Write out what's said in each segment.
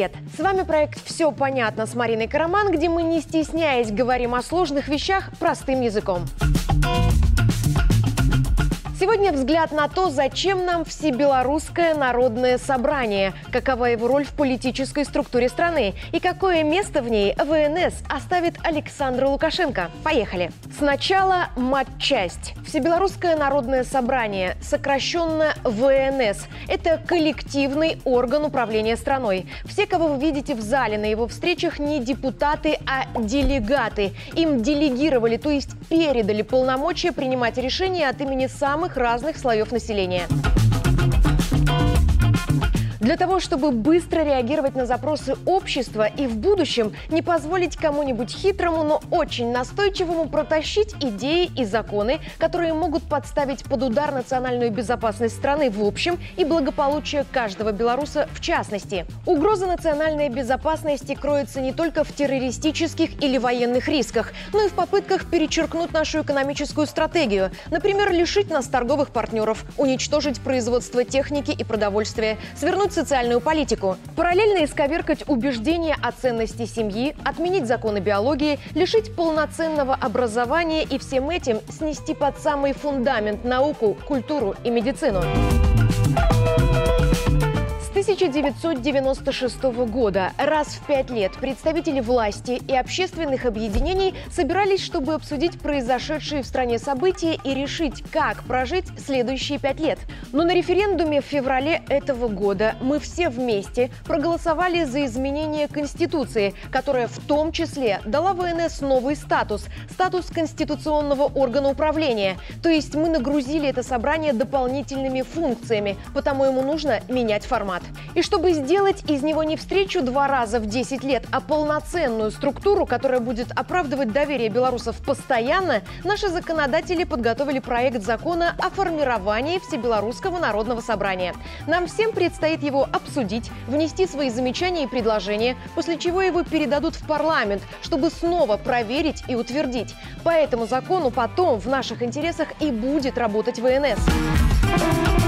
Привет! С вами проект «Все понятно» с Мариной Караман, где мы, не стесняясь, говорим о сложных вещах простым языком. Сегодня взгляд на то, зачем нам Всебелорусское народное собрание, какова его роль в политической структуре страны и какое место в ней ВНС оставит Александр Лукашенко. Поехали! Сначала матчасть. Всебелорусское народное собрание, сокращенно ВНС, это коллективный орган управления страной. Все, кого вы видите в зале на его встречах, не депутаты, а делегаты. Им делегировали, то есть передали полномочия принимать решения от имени самых разных слоев населения. Для того, чтобы быстро реагировать на запросы общества и в будущем не позволить кому-нибудь хитрому, но очень настойчивому протащить идеи и законы, которые могут подставить под удар национальную безопасность страны в общем и благополучие каждого белоруса в частности. Угроза национальной безопасности кроется не только в террористических или военных рисках, но и в попытках перечеркнуть нашу экономическую стратегию. Например, лишить нас торговых партнеров, уничтожить производство техники и продовольствия, свернуть социальную политику. Параллельно исковеркать убеждения о ценности семьи, отменить законы биологии, лишить полноценного образования и всем этим снести под самый фундамент науку, культуру и медицину. 1996 года раз в пять лет представители власти и общественных объединений собирались, чтобы обсудить произошедшие в стране события и решить, как прожить следующие пять лет. Но на референдуме в феврале этого года мы все вместе проголосовали за изменение Конституции, которая в том числе дала ВНС новый статус – статус конституционного органа управления. То есть мы нагрузили это собрание дополнительными функциями, потому ему нужно менять формат. И чтобы сделать из него не встречу два раза в 10 лет, а полноценную структуру, которая будет оправдывать доверие белорусов постоянно, наши законодатели подготовили проект закона о формировании Всебелорусского народного собрания. Нам всем предстоит его обсудить, внести свои замечания и предложения, после чего его передадут в парламент, чтобы снова проверить и утвердить. По этому закону потом в наших интересах и будет работать ВНС.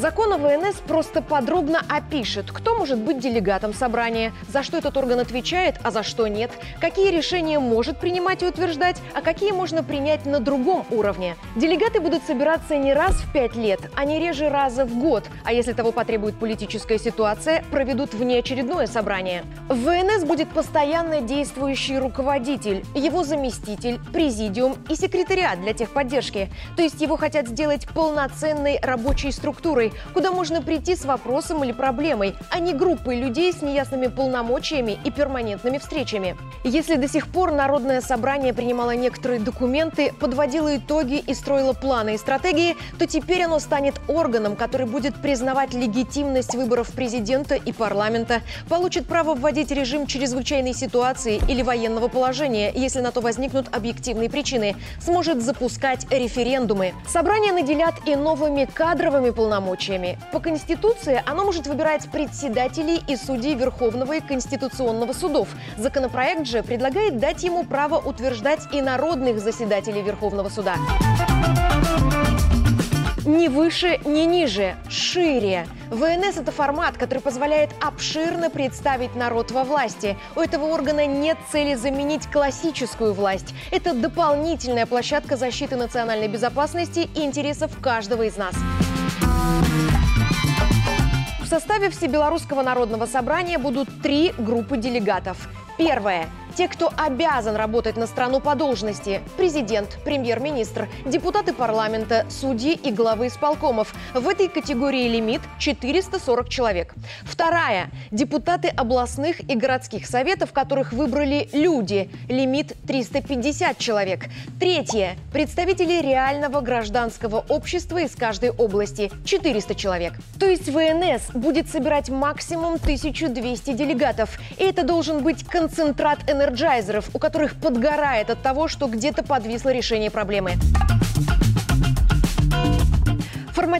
Закон о ВНС просто подробно опишет, кто может быть делегатом собрания, за что этот орган отвечает, а за что нет, какие решения может принимать и утверждать, а какие можно принять на другом уровне. Делегаты будут собираться не раз в пять лет, а не реже раза в год, а если того потребует политическая ситуация, проведут внеочередное собрание. В ВНС будет постоянно действующий руководитель, его заместитель, президиум и секретариат для техподдержки. То есть его хотят сделать полноценной рабочей структурой, куда можно прийти с вопросом или проблемой, а не группой людей с неясными полномочиями и перманентными встречами. Если до сих пор Народное собрание принимало некоторые документы, подводило итоги и строило планы и стратегии, то теперь оно станет органом, который будет признавать легитимность выборов президента и парламента, получит право вводить режим чрезвычайной ситуации или военного положения, если на то возникнут объективные причины, сможет запускать референдумы. Собрание наделят и новыми кадровыми полномочиями, полномочиями. По Конституции оно может выбирать председателей и судей Верховного и Конституционного судов. Законопроект же предлагает дать ему право утверждать и народных заседателей Верховного суда. Ни выше, ни ниже, шире. ВНС – это формат, который позволяет обширно представить народ во власти. У этого органа нет цели заменить классическую власть. Это дополнительная площадка защиты национальной безопасности и интересов каждого из нас. В составе Всебелорусского народного собрания будут три группы делегатов. Первое те, кто обязан работать на страну по должности – президент, премьер-министр, депутаты парламента, судьи и главы исполкомов. В этой категории лимит 440 человек. Вторая – депутаты областных и городских советов, которых выбрали люди. Лимит 350 человек. Третье – представители реального гражданского общества из каждой области – 400 человек. То есть ВНС будет собирать максимум 1200 делегатов. И это должен быть концентрат энергии энерджайзеров, у которых подгорает от того, что где-то подвисло решение проблемы.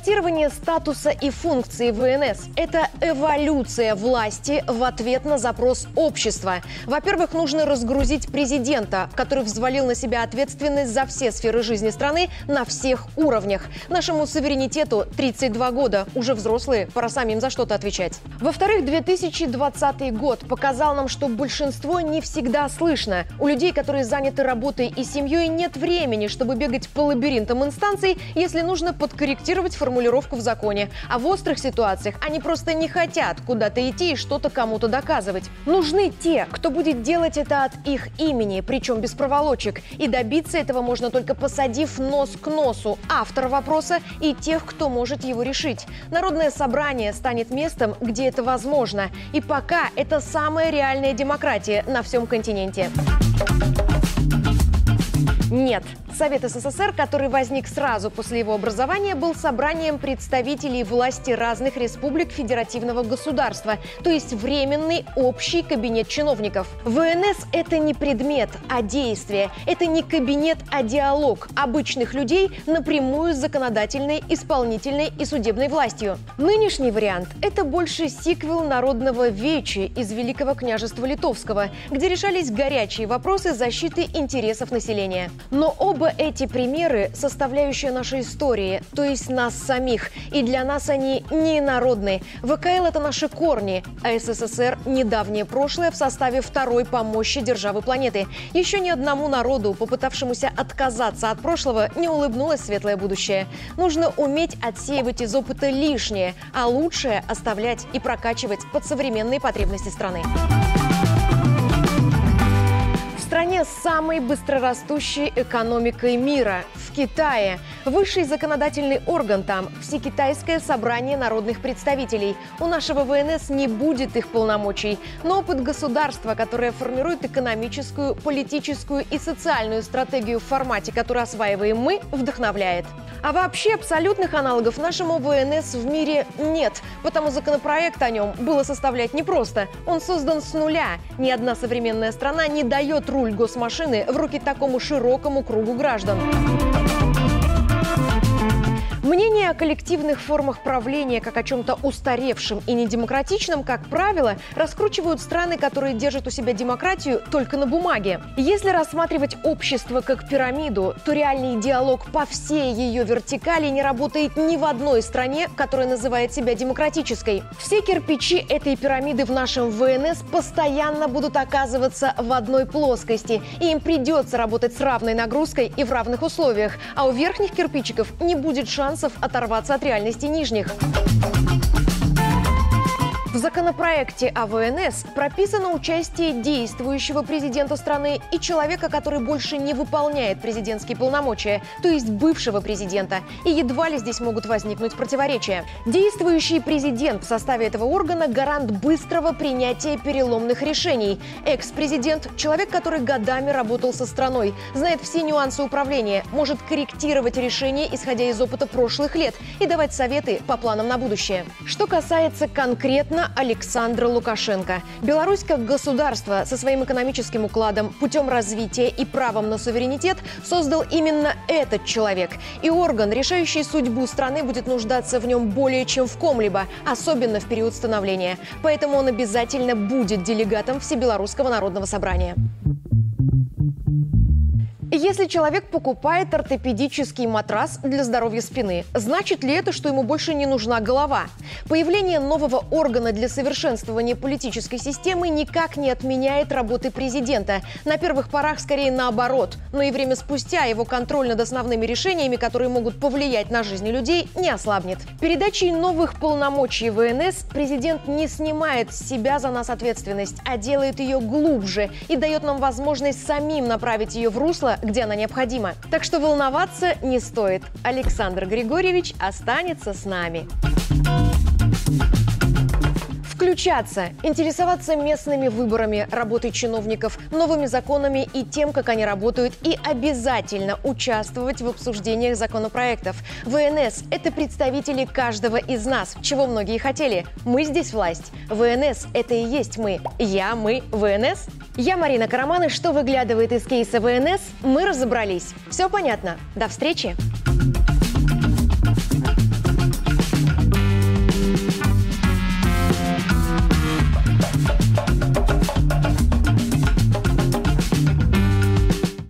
Эксплуатирование статуса и функции ВНС – это эволюция власти в ответ на запрос общества. Во-первых, нужно разгрузить президента, который взвалил на себя ответственность за все сферы жизни страны на всех уровнях. Нашему суверенитету 32 года, уже взрослые, пора самим за что-то отвечать. Во-вторых, 2020 год показал нам, что большинство не всегда слышно. У людей, которые заняты работой и семьей, нет времени, чтобы бегать по лабиринтам инстанций, если нужно подкорректировать корректировать формулировку в законе. А в острых ситуациях они просто не хотят куда-то идти и что-то кому-то доказывать. Нужны те, кто будет делать это от их имени, причем без проволочек. И добиться этого можно только посадив нос к носу автора вопроса и тех, кто может его решить. Народное собрание станет местом, где это возможно. И пока это самая реальная демократия на всем континенте. Нет, Совет СССР, который возник сразу после его образования, был собранием представителей власти разных республик федеративного государства, то есть временный общий кабинет чиновников. ВНС – это не предмет, а действие. Это не кабинет, а диалог обычных людей напрямую с законодательной, исполнительной и судебной властью. Нынешний вариант – это больше сиквел народного вечи из Великого княжества Литовского, где решались горячие вопросы защиты интересов населения. Но оба эти примеры – составляющая нашей истории, то есть нас самих. И для нас они не народные. ВКЛ – это наши корни, а СССР – недавнее прошлое в составе второй по мощи державы планеты. Еще ни одному народу, попытавшемуся отказаться от прошлого, не улыбнулось светлое будущее. Нужно уметь отсеивать из опыта лишнее, а лучшее оставлять и прокачивать под современные потребности страны стране с самой быстрорастущей экономикой мира – в Китае. Высший законодательный орган там – Всекитайское собрание народных представителей. У нашего ВНС не будет их полномочий, но опыт государства, которое формирует экономическую, политическую и социальную стратегию в формате, который осваиваем мы, вдохновляет. А вообще абсолютных аналогов нашему ВНС в мире нет, потому законопроект о нем было составлять непросто. Он создан с нуля. Ни одна современная страна не дает руль госмашины в руки такому широкому кругу граждан. Мнение о коллективных формах правления как о чем-то устаревшем и недемократичном, как правило, раскручивают страны, которые держат у себя демократию только на бумаге. Если рассматривать общество как пирамиду, то реальный диалог по всей ее вертикали не работает ни в одной стране, которая называет себя демократической. Все кирпичи этой пирамиды в нашем ВНС постоянно будут оказываться в одной плоскости, и им придется работать с равной нагрузкой и в равных условиях, а у верхних кирпичиков не будет шанса шансов оторваться от реальности нижних. В законопроекте о ВНС прописано участие действующего президента страны и человека, который больше не выполняет президентские полномочия, то есть бывшего президента. И едва ли здесь могут возникнуть противоречия. Действующий президент в составе этого органа – гарант быстрого принятия переломных решений. Экс-президент – человек, который годами работал со страной, знает все нюансы управления, может корректировать решения, исходя из опыта прошлых лет, и давать советы по планам на будущее. Что касается конкретно именно Александра Лукашенко. Беларусь как государство со своим экономическим укладом, путем развития и правом на суверенитет создал именно этот человек. И орган, решающий судьбу страны, будет нуждаться в нем более чем в ком-либо, особенно в период становления. Поэтому он обязательно будет делегатом Всебелорусского народного собрания. Если человек покупает ортопедический матрас для здоровья спины, значит ли это, что ему больше не нужна голова? Появление нового органа для совершенствования политической системы никак не отменяет работы президента. На первых порах скорее наоборот. Но и время спустя его контроль над основными решениями, которые могут повлиять на жизни людей, не ослабнет. Передачей новых полномочий ВНС президент не снимает с себя за нас ответственность, а делает ее глубже и дает нам возможность самим направить ее в русло, где она необходима. Так что волноваться не стоит. Александр Григорьевич останется с нами включаться, интересоваться местными выборами, работой чиновников, новыми законами и тем, как они работают, и обязательно участвовать в обсуждениях законопроектов. ВНС – это представители каждого из нас, чего многие хотели. Мы здесь власть. ВНС – это и есть мы. Я, мы, ВНС. Я Марина Караман, и что выглядывает из кейса ВНС, мы разобрались. Все понятно. До встречи!